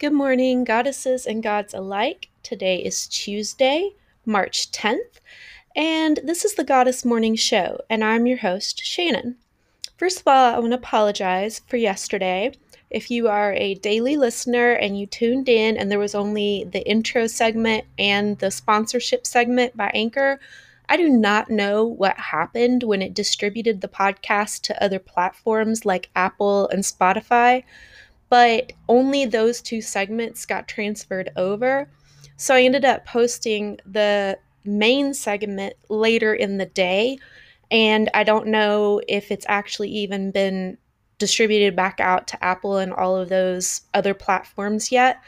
Good morning, goddesses and gods alike. Today is Tuesday, March 10th, and this is the Goddess Morning Show, and I'm your host, Shannon. First of all, I want to apologize for yesterday. If you are a daily listener and you tuned in and there was only the intro segment and the sponsorship segment by Anchor, I do not know what happened when it distributed the podcast to other platforms like Apple and Spotify but only those two segments got transferred over. So I ended up posting the main segment later in the day, and I don't know if it's actually even been distributed back out to Apple and all of those other platforms yet.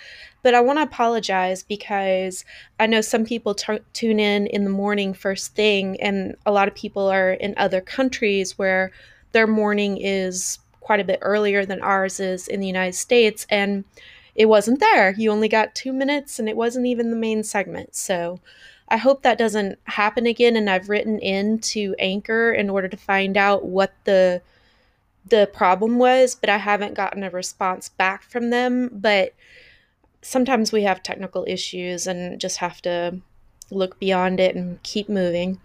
But I want to apologize because I know some people t- tune in in the morning first thing, and a lot of people are in other countries where their morning is quite a bit earlier than ours is in the United States, and it wasn't there. You only got two minutes, and it wasn't even the main segment. So I hope that doesn't happen again. And I've written in to Anchor in order to find out what the the problem was, but I haven't gotten a response back from them. But sometimes we have technical issues and just have to look beyond it and keep moving.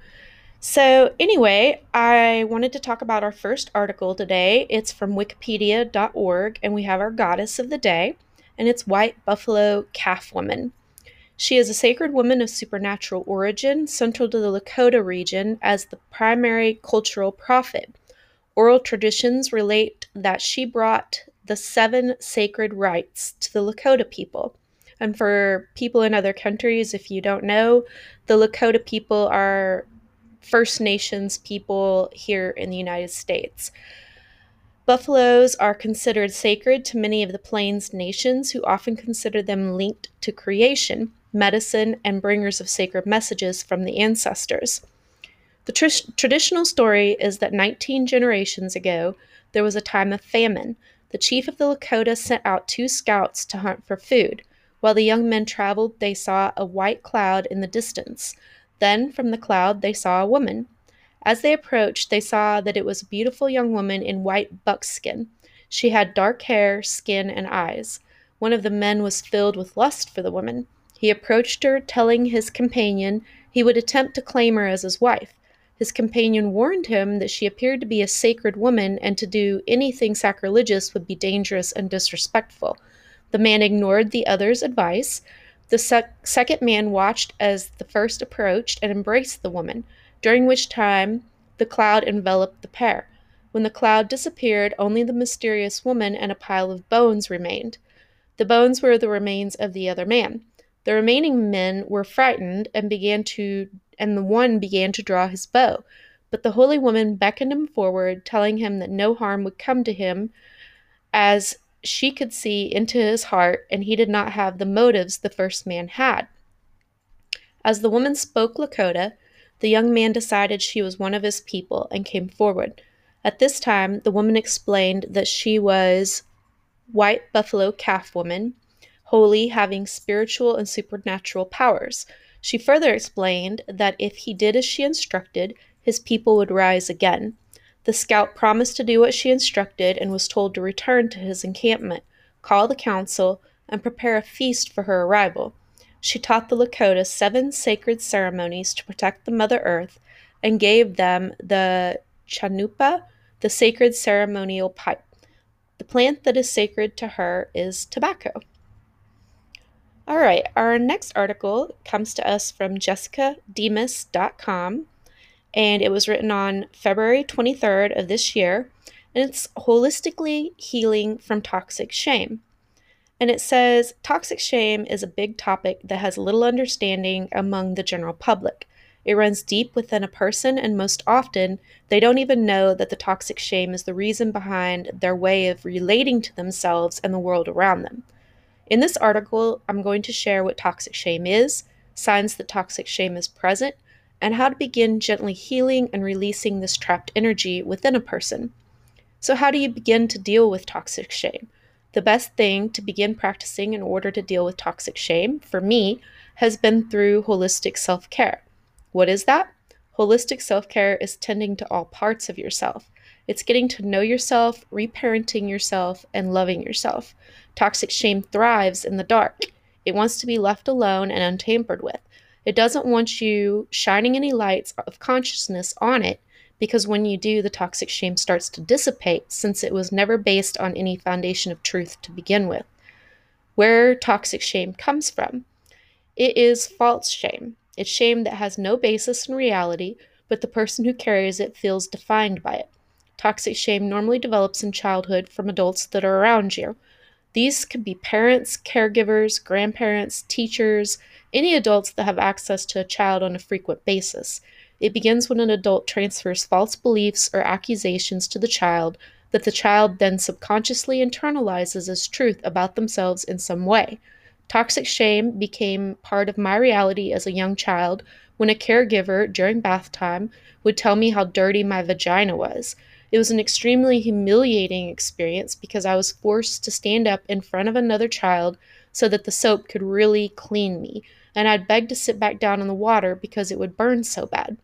So, anyway, I wanted to talk about our first article today. It's from wikipedia.org, and we have our goddess of the day, and it's White Buffalo Calf Woman. She is a sacred woman of supernatural origin, central to the Lakota region as the primary cultural prophet. Oral traditions relate that she brought the seven sacred rites to the Lakota people. And for people in other countries, if you don't know, the Lakota people are First Nations people here in the United States. Buffaloes are considered sacred to many of the Plains nations who often consider them linked to creation, medicine, and bringers of sacred messages from the ancestors. The tr- traditional story is that 19 generations ago, there was a time of famine. The chief of the Lakota sent out two scouts to hunt for food. While the young men traveled, they saw a white cloud in the distance. Then from the cloud they saw a woman. As they approached, they saw that it was a beautiful young woman in white buckskin. She had dark hair, skin, and eyes. One of the men was filled with lust for the woman. He approached her, telling his companion he would attempt to claim her as his wife. His companion warned him that she appeared to be a sacred woman and to do anything sacrilegious would be dangerous and disrespectful. The man ignored the other's advice. The sec- second man watched as the first approached and embraced the woman, during which time the cloud enveloped the pair. When the cloud disappeared, only the mysterious woman and a pile of bones remained. The bones were the remains of the other man. The remaining men were frightened and began to and the one began to draw his bow. But the holy woman beckoned him forward, telling him that no harm would come to him as she could see into his heart, and he did not have the motives the first man had. As the woman spoke Lakota, the young man decided she was one of his people and came forward. At this time, the woman explained that she was white buffalo calf woman, holy, having spiritual and supernatural powers. She further explained that if he did as she instructed, his people would rise again. The scout promised to do what she instructed and was told to return to his encampment, call the council, and prepare a feast for her arrival. She taught the Lakota seven sacred ceremonies to protect the Mother Earth and gave them the chanupa, the sacred ceremonial pipe. The plant that is sacred to her is tobacco. All right, our next article comes to us from jessicademus.com and it was written on February 23rd of this year, and it's holistically healing from toxic shame. And it says toxic shame is a big topic that has little understanding among the general public. It runs deep within a person, and most often, they don't even know that the toxic shame is the reason behind their way of relating to themselves and the world around them. In this article, I'm going to share what toxic shame is, signs that toxic shame is present, and how to begin gently healing and releasing this trapped energy within a person. So, how do you begin to deal with toxic shame? The best thing to begin practicing in order to deal with toxic shame, for me, has been through holistic self care. What is that? Holistic self care is tending to all parts of yourself. It's getting to know yourself, reparenting yourself, and loving yourself. Toxic shame thrives in the dark. It wants to be left alone and untampered with. It doesn't want you shining any lights of consciousness on it because when you do, the toxic shame starts to dissipate since it was never based on any foundation of truth to begin with. Where toxic shame comes from it is false shame. It's shame that has no basis in reality, but the person who carries it feels defined by it. Toxic shame normally develops in childhood from adults that are around you. These could be parents, caregivers, grandparents, teachers, any adults that have access to a child on a frequent basis. It begins when an adult transfers false beliefs or accusations to the child that the child then subconsciously internalizes as truth about themselves in some way. Toxic shame became part of my reality as a young child when a caregiver during bath time would tell me how dirty my vagina was. It was an extremely humiliating experience because I was forced to stand up in front of another child so that the soap could really clean me, and I'd beg to sit back down in the water because it would burn so bad.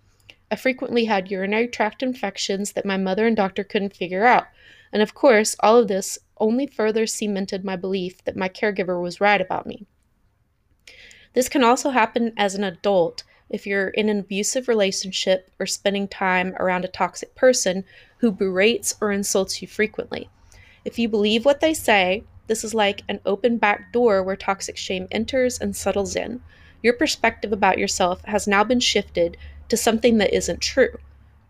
I frequently had urinary tract infections that my mother and doctor couldn't figure out. And of course, all of this only further cemented my belief that my caregiver was right about me. This can also happen as an adult if you're in an abusive relationship or spending time around a toxic person who berates or insults you frequently. If you believe what they say, this is like an open back door where toxic shame enters and settles in. Your perspective about yourself has now been shifted to something that isn't true.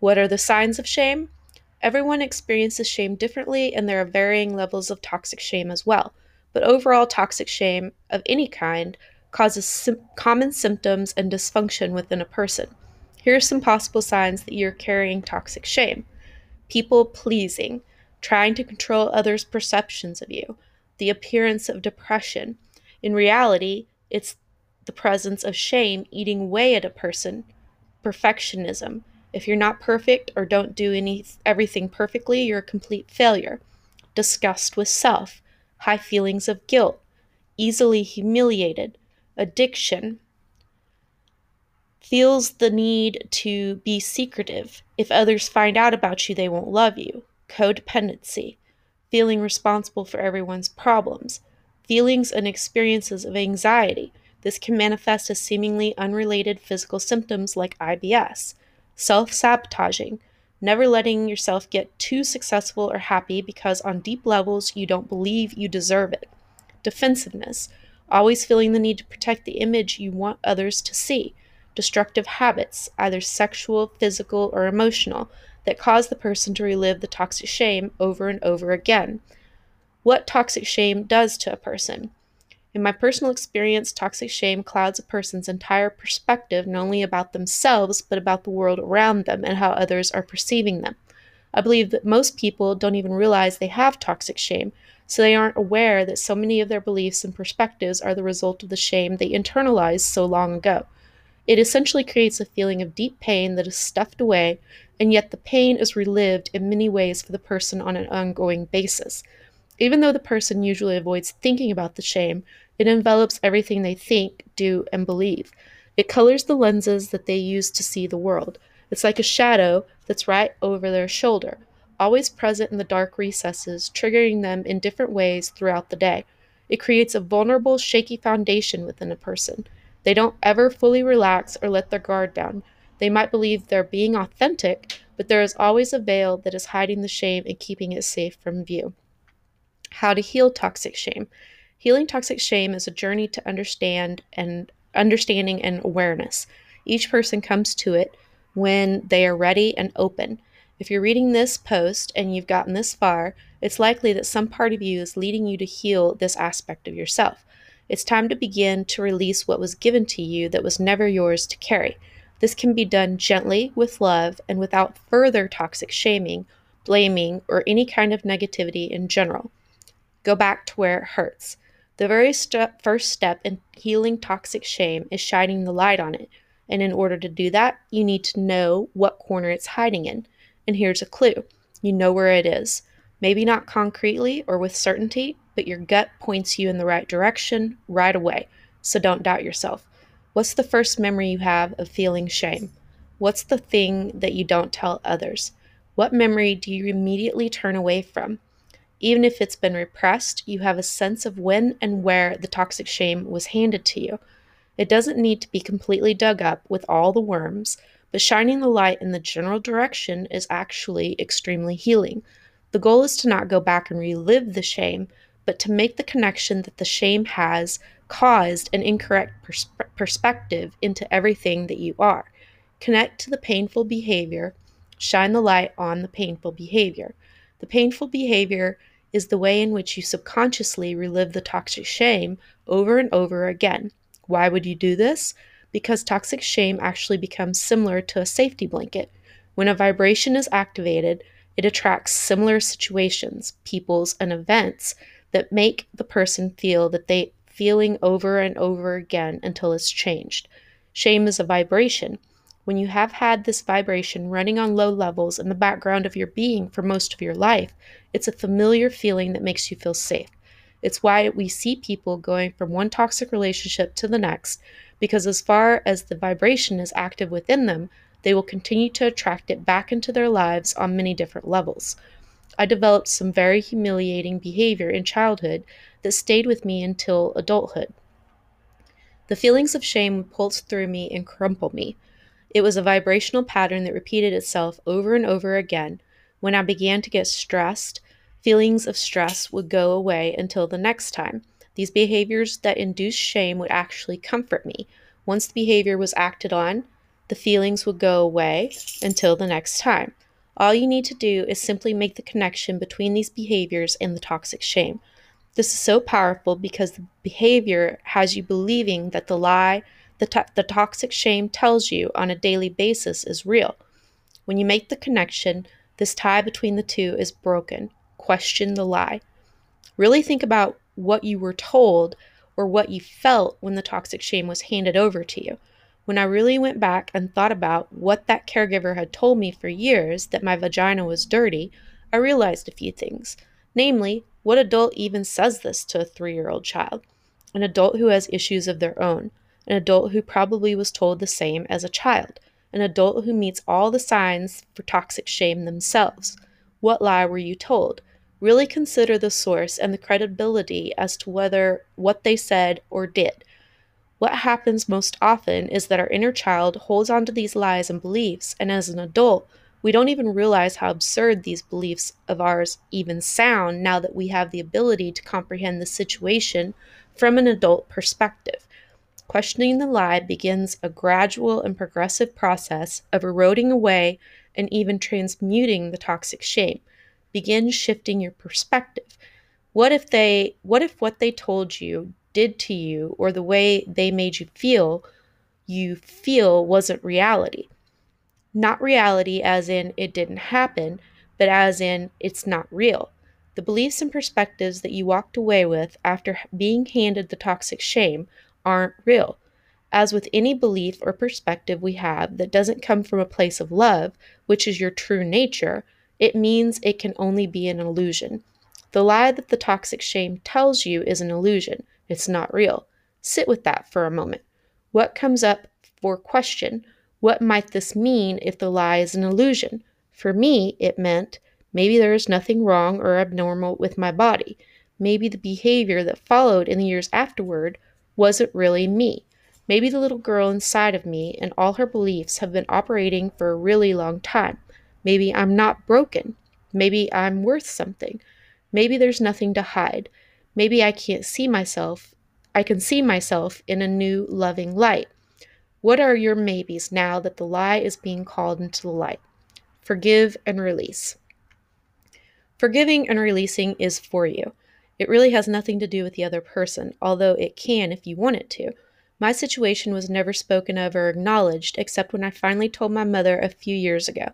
What are the signs of shame? Everyone experiences shame differently, and there are varying levels of toxic shame as well. But overall, toxic shame of any kind causes sim- common symptoms and dysfunction within a person. Here are some possible signs that you're carrying toxic shame people pleasing, trying to control others' perceptions of you, the appearance of depression. In reality, it's the presence of shame eating away at a person, perfectionism, if you're not perfect or don't do any everything perfectly, you're a complete failure. Disgust with self, high feelings of guilt, easily humiliated, addiction, feels the need to be secretive. If others find out about you, they won't love you. Codependency, feeling responsible for everyone's problems, feelings and experiences of anxiety. This can manifest as seemingly unrelated physical symptoms like IBS self sabotaging, never letting yourself get too successful or happy because on deep levels you don't believe you deserve it. Defensiveness, always feeling the need to protect the image you want others to see. Destructive habits, either sexual, physical, or emotional, that cause the person to relive the toxic shame over and over again. What toxic shame does to a person. In my personal experience, toxic shame clouds a person's entire perspective not only about themselves, but about the world around them and how others are perceiving them. I believe that most people don't even realize they have toxic shame, so they aren't aware that so many of their beliefs and perspectives are the result of the shame they internalized so long ago. It essentially creates a feeling of deep pain that is stuffed away, and yet the pain is relived in many ways for the person on an ongoing basis. Even though the person usually avoids thinking about the shame, it envelops everything they think, do, and believe. It colors the lenses that they use to see the world. It's like a shadow that's right over their shoulder, always present in the dark recesses, triggering them in different ways throughout the day. It creates a vulnerable, shaky foundation within a person. They don't ever fully relax or let their guard down. They might believe they're being authentic, but there is always a veil that is hiding the shame and keeping it safe from view. How to heal toxic shame. Healing toxic shame is a journey to understand and understanding and awareness. Each person comes to it when they are ready and open. If you're reading this post and you've gotten this far, it's likely that some part of you is leading you to heal this aspect of yourself. It's time to begin to release what was given to you that was never yours to carry. This can be done gently, with love, and without further toxic shaming, blaming, or any kind of negativity in general. Go back to where it hurts. The very step, first step in healing toxic shame is shining the light on it. And in order to do that, you need to know what corner it's hiding in. And here's a clue you know where it is. Maybe not concretely or with certainty, but your gut points you in the right direction right away. So don't doubt yourself. What's the first memory you have of feeling shame? What's the thing that you don't tell others? What memory do you immediately turn away from? Even if it's been repressed, you have a sense of when and where the toxic shame was handed to you. It doesn't need to be completely dug up with all the worms, but shining the light in the general direction is actually extremely healing. The goal is to not go back and relive the shame, but to make the connection that the shame has caused an incorrect pers- perspective into everything that you are. Connect to the painful behavior, shine the light on the painful behavior. The painful behavior is the way in which you subconsciously relive the toxic shame over and over again. Why would you do this? Because toxic shame actually becomes similar to a safety blanket. When a vibration is activated, it attracts similar situations, peoples, and events that make the person feel that they feeling over and over again until it's changed. Shame is a vibration. When you have had this vibration running on low levels in the background of your being for most of your life, it's a familiar feeling that makes you feel safe. It's why we see people going from one toxic relationship to the next, because as far as the vibration is active within them, they will continue to attract it back into their lives on many different levels. I developed some very humiliating behavior in childhood that stayed with me until adulthood. The feelings of shame pulsed through me and crumpled me. It was a vibrational pattern that repeated itself over and over again. When I began to get stressed, feelings of stress would go away until the next time. These behaviors that induce shame would actually comfort me. Once the behavior was acted on, the feelings would go away until the next time. All you need to do is simply make the connection between these behaviors and the toxic shame. This is so powerful because the behavior has you believing that the lie the, to- the toxic shame tells you on a daily basis is real. When you make the connection, this tie between the two is broken. Question the lie. Really think about what you were told or what you felt when the toxic shame was handed over to you. When I really went back and thought about what that caregiver had told me for years that my vagina was dirty, I realized a few things. Namely, what adult even says this to a three year old child? An adult who has issues of their own an adult who probably was told the same as a child, an adult who meets all the signs for toxic shame themselves. What lie were you told? Really consider the source and the credibility as to whether what they said or did. What happens most often is that our inner child holds on to these lies and beliefs, and as an adult, we don't even realize how absurd these beliefs of ours even sound now that we have the ability to comprehend the situation from an adult perspective. Questioning the lie begins a gradual and progressive process of eroding away and even transmuting the toxic shame. Begin shifting your perspective. What if they what if what they told you did to you or the way they made you feel you feel wasn't reality? Not reality as in it didn't happen, but as in it's not real. The beliefs and perspectives that you walked away with after being handed the toxic shame aren't real. As with any belief or perspective we have that doesn't come from a place of love, which is your true nature, it means it can only be an illusion. The lie that the toxic shame tells you is an illusion, it's not real. Sit with that for a moment. What comes up for question? What might this mean if the lie is an illusion? For me, it meant maybe there is nothing wrong or abnormal with my body. Maybe the behavior that followed in the years afterward wasn't really me. Maybe the little girl inside of me and all her beliefs have been operating for a really long time. Maybe I'm not broken. Maybe I'm worth something. Maybe there's nothing to hide. Maybe I can't see myself. I can see myself in a new loving light. What are your maybes now that the lie is being called into the light? Forgive and release. Forgiving and releasing is for you. It really has nothing to do with the other person, although it can if you want it to. My situation was never spoken of or acknowledged except when I finally told my mother a few years ago.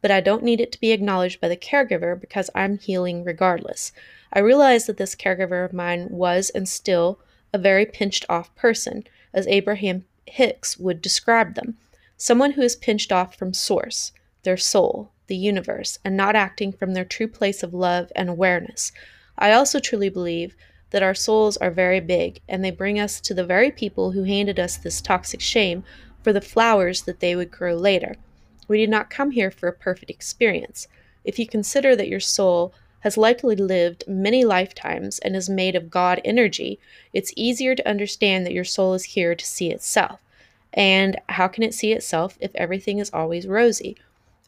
But I don't need it to be acknowledged by the caregiver because I'm healing regardless. I realized that this caregiver of mine was and still a very pinched off person, as Abraham Hicks would describe them. Someone who is pinched off from source, their soul, the universe, and not acting from their true place of love and awareness. I also truly believe that our souls are very big and they bring us to the very people who handed us this toxic shame for the flowers that they would grow later. We did not come here for a perfect experience. If you consider that your soul has likely lived many lifetimes and is made of God energy, it's easier to understand that your soul is here to see itself. And how can it see itself if everything is always rosy?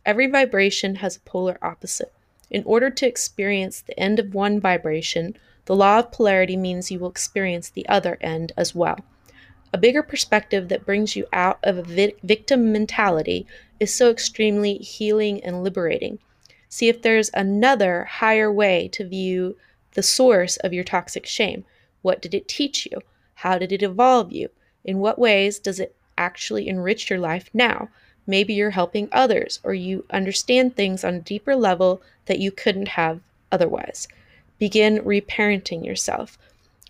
Every vibration has a polar opposite. In order to experience the end of one vibration, the law of polarity means you will experience the other end as well. A bigger perspective that brings you out of a vi- victim mentality is so extremely healing and liberating. See if there's another higher way to view the source of your toxic shame. What did it teach you? How did it evolve you? In what ways does it actually enrich your life now? Maybe you're helping others or you understand things on a deeper level that you couldn't have otherwise. Begin reparenting yourself.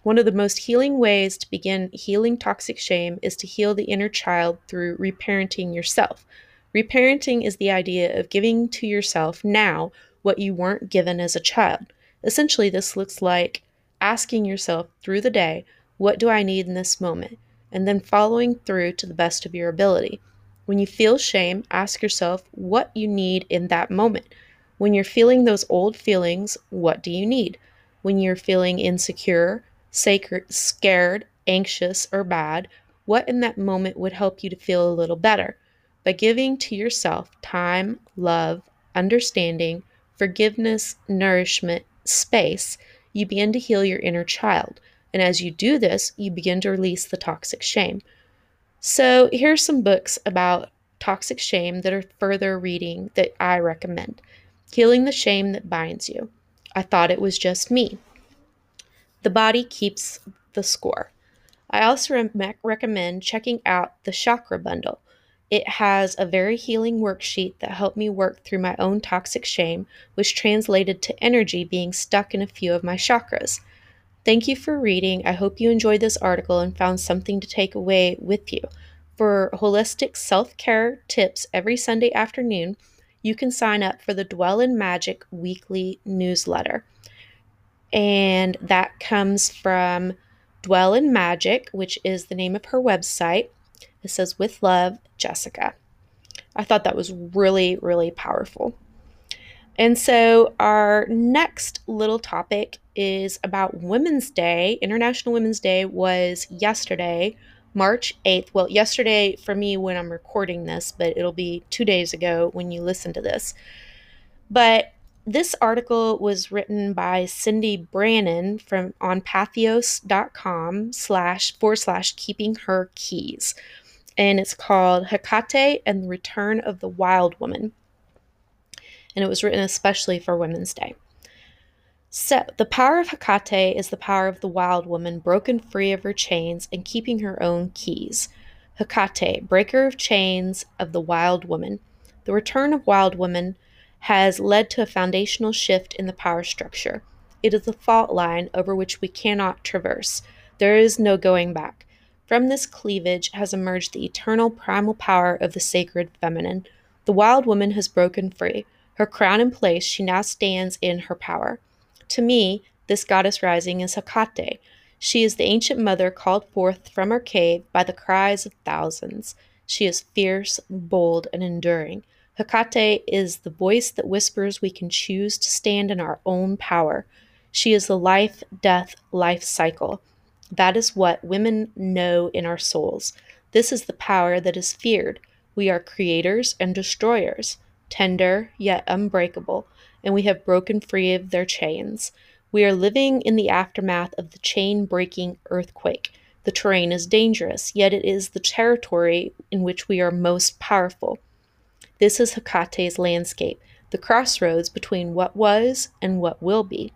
One of the most healing ways to begin healing toxic shame is to heal the inner child through reparenting yourself. Reparenting is the idea of giving to yourself now what you weren't given as a child. Essentially, this looks like asking yourself through the day, What do I need in this moment? and then following through to the best of your ability. When you feel shame, ask yourself what you need in that moment. When you're feeling those old feelings, what do you need? When you're feeling insecure, sacred, scared, anxious, or bad, what in that moment would help you to feel a little better? By giving to yourself time, love, understanding, forgiveness, nourishment, space, you begin to heal your inner child. And as you do this, you begin to release the toxic shame. So, here's some books about toxic shame that are further reading that I recommend Healing the Shame That Binds You. I thought it was just me. The body keeps the score. I also re- recommend checking out the Chakra Bundle. It has a very healing worksheet that helped me work through my own toxic shame, which translated to energy being stuck in a few of my chakras. Thank you for reading. I hope you enjoyed this article and found something to take away with you. For holistic self care tips every Sunday afternoon, you can sign up for the Dwell in Magic weekly newsletter and that comes from Dwell in Magic, which is the name of her website. It says, With Love, Jessica. I thought that was really, really powerful. And so, our next little topic is about Women's Day. International Women's Day was yesterday, March 8th. Well, yesterday for me when I'm recording this, but it'll be two days ago when you listen to this. But this article was written by Cyndi Brannen from on patheos.com slash forward slash keeping her keys. And it's called Hecate and the Return of the Wild Woman. And it was written especially for Women's Day. So, the power of Hecate is the power of the wild woman broken free of her chains and keeping her own keys. Hecate, breaker of chains of the wild woman. The return of wild woman has led to a foundational shift in the power structure. It is a fault line over which we cannot traverse. There is no going back. From this cleavage has emerged the eternal primal power of the sacred feminine. The wild woman has broken free. Her crown in place, she now stands in her power. To me, this goddess rising is Hecate. She is the ancient mother called forth from her cave by the cries of thousands. She is fierce, bold, and enduring. Hecate is the voice that whispers we can choose to stand in our own power. She is the life, death, life cycle. That is what women know in our souls. This is the power that is feared. We are creators and destroyers, tender yet unbreakable, and we have broken free of their chains. We are living in the aftermath of the chain breaking earthquake. The terrain is dangerous, yet it is the territory in which we are most powerful. This is Hecate's landscape, the crossroads between what was and what will be.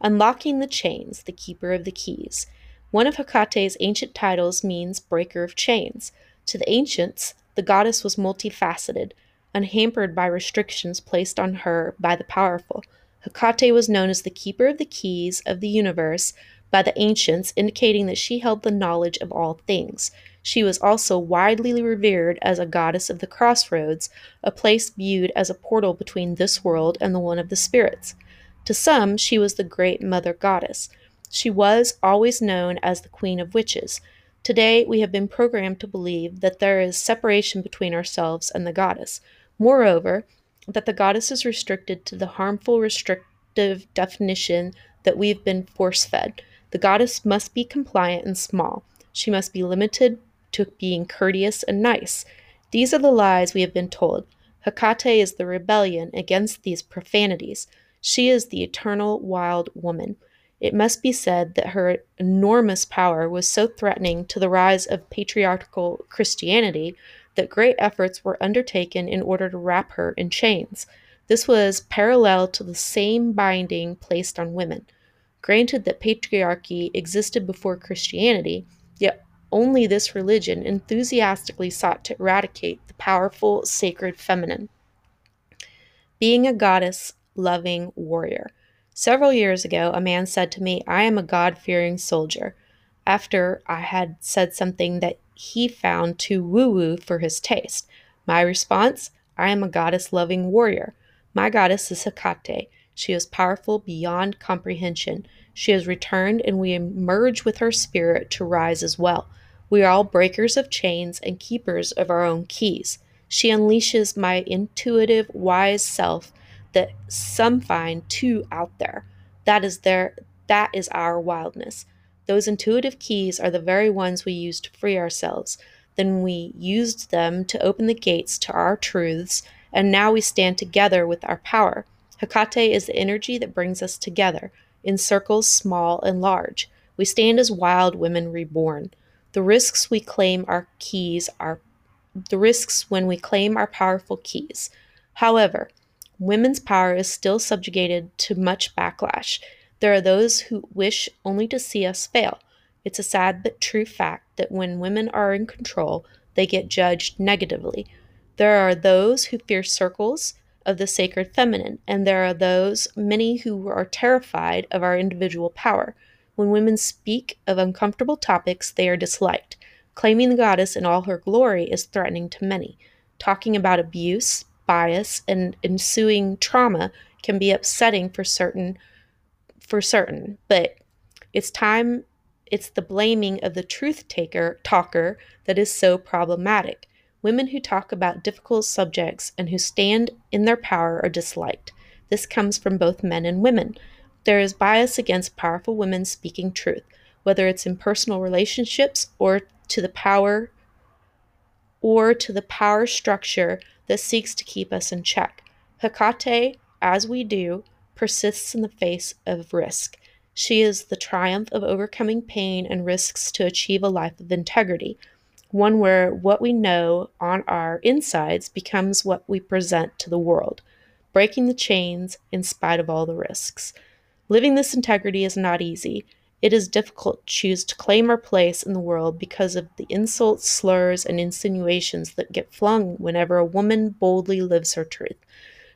Unlocking the chains, the keeper of the keys. One of Hecate's ancient titles means breaker of chains. To the ancients, the goddess was multifaceted, unhampered by restrictions placed on her by the powerful. Hecate was known as the keeper of the keys of the universe by the ancients, indicating that she held the knowledge of all things. She was also widely revered as a goddess of the crossroads, a place viewed as a portal between this world and the one of the spirits. To some, she was the great mother goddess. She was always known as the queen of witches. Today, we have been programmed to believe that there is separation between ourselves and the goddess. Moreover, that the goddess is restricted to the harmful restrictive definition that we've been force fed. The goddess must be compliant and small. She must be limited to being courteous and nice. These are the lies we have been told. Hecate is the rebellion against these profanities. She is the eternal wild woman. It must be said that her enormous power was so threatening to the rise of patriarchal Christianity that great efforts were undertaken in order to wrap her in chains. This was parallel to the same binding placed on women. Granted that patriarchy existed before Christianity, yet only this religion enthusiastically sought to eradicate the powerful, sacred feminine. Being a goddess loving warrior. Several years ago, a man said to me, I am a God fearing soldier, after I had said something that he found too woo woo for his taste. My response I am a goddess loving warrior. My goddess is Hecate. She is powerful beyond comprehension. She has returned, and we emerge with her spirit to rise as well. We are all breakers of chains and keepers of our own keys. She unleashes my intuitive, wise self that some find too out there. That is their that is our wildness. Those intuitive keys are the very ones we use to free ourselves. Then we used them to open the gates to our truths, and now we stand together with our power. Hecate is the energy that brings us together, in circles small and large. We stand as wild women reborn. The risks we claim our keys are the risks when we claim our powerful keys. However, women's power is still subjugated to much backlash. There are those who wish only to see us fail. It's a sad but true fact that when women are in control, they get judged negatively. There are those who fear circles of the sacred feminine, and there are those, many who are terrified of our individual power. When women speak of uncomfortable topics, they are disliked. Claiming the goddess in all her glory is threatening to many. Talking about abuse, bias, and ensuing trauma can be upsetting for certain for certain, but it's time it's the blaming of the truth taker talker that is so problematic. Women who talk about difficult subjects and who stand in their power are disliked. This comes from both men and women. There is bias against powerful women speaking truth, whether it's in personal relationships or to the power or to the power structure that seeks to keep us in check. Hecate, as we do, persists in the face of risk. She is the triumph of overcoming pain and risks to achieve a life of integrity, one where what we know on our insides becomes what we present to the world, breaking the chains in spite of all the risks. Living this integrity is not easy. It is difficult to choose to claim our place in the world because of the insults, slurs, and insinuations that get flung whenever a woman boldly lives her truth.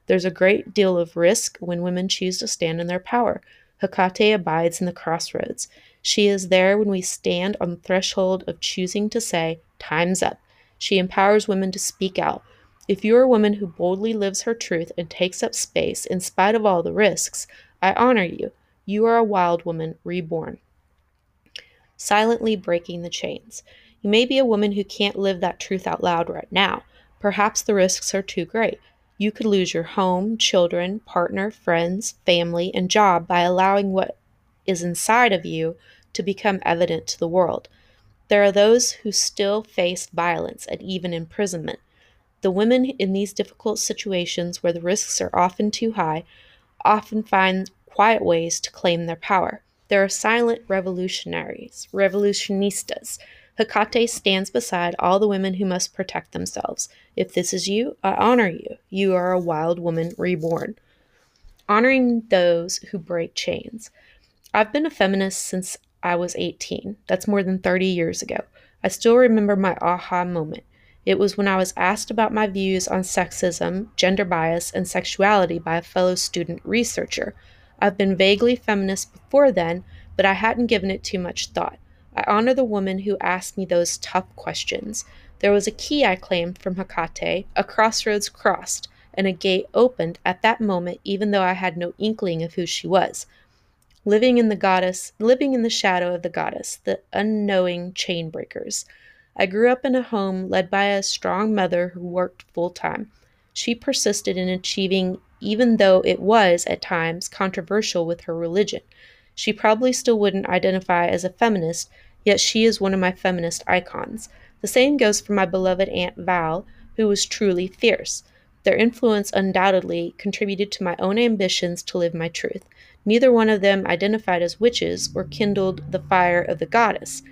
There's a great deal of risk when women choose to stand in their power. Hecate abides in the crossroads. She is there when we stand on the threshold of choosing to say, Time's up. She empowers women to speak out. If you're a woman who boldly lives her truth and takes up space in spite of all the risks, I honor you. You are a wild woman reborn. Silently breaking the chains. You may be a woman who can't live that truth out loud right now. Perhaps the risks are too great. You could lose your home, children, partner, friends, family, and job by allowing what is inside of you to become evident to the world. There are those who still face violence and even imprisonment. The women in these difficult situations where the risks are often too high often find quiet ways to claim their power. There are silent revolutionaries, revolutionistas, Hecate stands beside all the women who must protect themselves. If this is you, I honor you. You are a wild woman reborn. Honoring those who break chains. I've been a feminist since I was 18. That's more than 30 years ago. I still remember my aha moment. It was when I was asked about my views on sexism, gender bias, and sexuality by a fellow student researcher. I've been vaguely feminist before then, but I hadn't given it too much thought. I honor the woman who asked me those tough questions. There was a key I claimed from Hecate, a crossroads crossed, and a gate opened at that moment, even though I had no inkling of who she was. Living in the goddess, living in the shadow of the goddess, the unknowing chain breakers. I grew up in a home led by a strong mother who worked full time. She persisted in achieving even though it was, at times, controversial with her religion. She probably still wouldn't identify as a feminist, yet she is one of my feminist icons. The same goes for my beloved Aunt Val, who was truly fierce. Their influence undoubtedly contributed to my own ambitions to live my truth. Neither one of them identified as witches or kindled the fire of the goddess,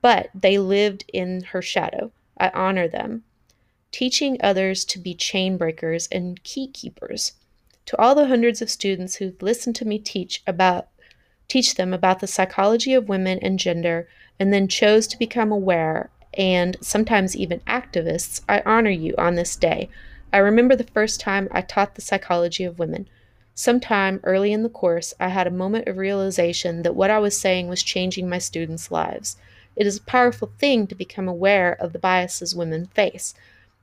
but they lived in her shadow. I honor them, teaching others to be chain breakers and key keepers. To all the hundreds of students who've listened to me teach about teach them about the psychology of women and gender and then chose to become aware and sometimes even activists, I honor you on this day. I remember the first time I taught the psychology of women. Sometime early in the course, I had a moment of realization that what I was saying was changing my students' lives. It is a powerful thing to become aware of the biases women face.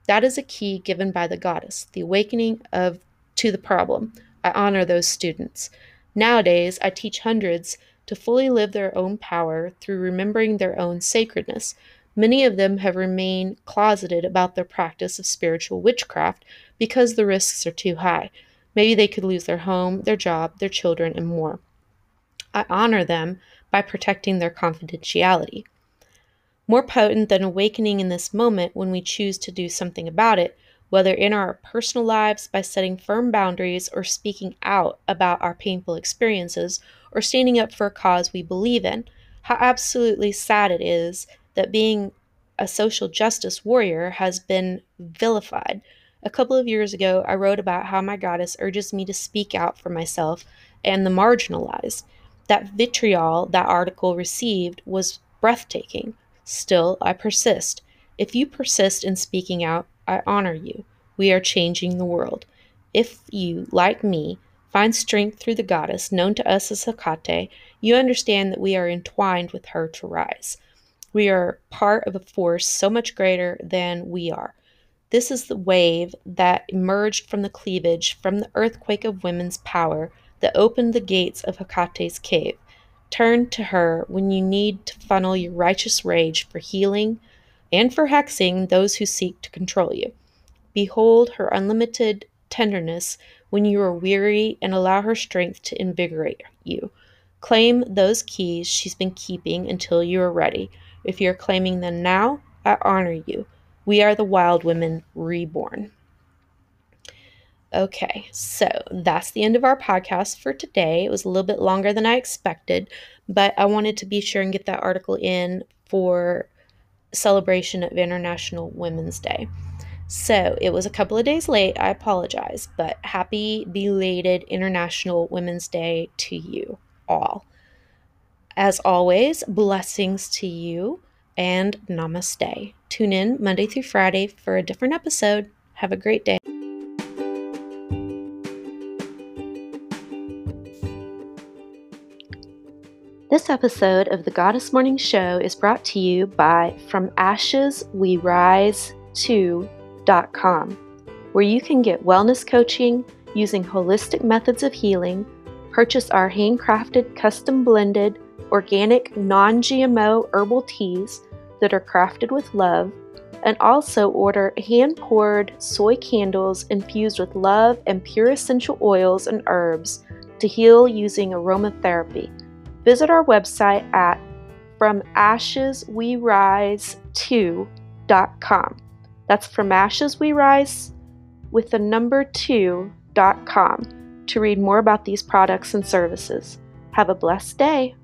That is a key given by the goddess, the awakening of to the problem. I honor those students. Nowadays, I teach hundreds to fully live their own power through remembering their own sacredness. Many of them have remained closeted about their practice of spiritual witchcraft because the risks are too high. Maybe they could lose their home, their job, their children, and more. I honor them by protecting their confidentiality. More potent than awakening in this moment when we choose to do something about it, whether in our personal lives by setting firm boundaries or speaking out about our painful experiences or standing up for a cause we believe in. How absolutely sad it is that being a social justice warrior has been vilified. A couple of years ago, I wrote about how my goddess urges me to speak out for myself and the marginalized. That vitriol that article received was breathtaking. Still, I persist. If you persist in speaking out, I honor you. We are changing the world. If you, like me, find strength through the goddess known to us as Hecate, you understand that we are entwined with her to rise. We are part of a force so much greater than we are. This is the wave that emerged from the cleavage, from the earthquake of women's power that opened the gates of Hecate's cave. Turn to her when you need to funnel your righteous rage for healing and for hexing those who seek to control you. Behold her unlimited tenderness when you are weary and allow her strength to invigorate you. Claim those keys she's been keeping until you are ready. If you're claiming them now, I honor you. We are the wild women reborn. Okay, so that's the end of our podcast for today. It was a little bit longer than I expected, but I wanted to be sure and get that article in for celebration of International Women's Day. So it was a couple of days late. I apologize, but happy belated International Women's Day to you all. As always, blessings to you and namaste. Tune in Monday through Friday for a different episode. Have a great day. This episode of the Goddess Morning Show is brought to you by From Ashes We Rise 2.com, where you can get wellness coaching using holistic methods of healing, purchase our handcrafted, custom blended, organic, non GMO herbal teas that are crafted with love, and also order hand poured soy candles infused with love and pure essential oils and herbs to heal using aromatherapy. Visit our website at fromasheswerise2.com. That's from ashes we rise with the number 2.com to read more about these products and services. Have a blessed day.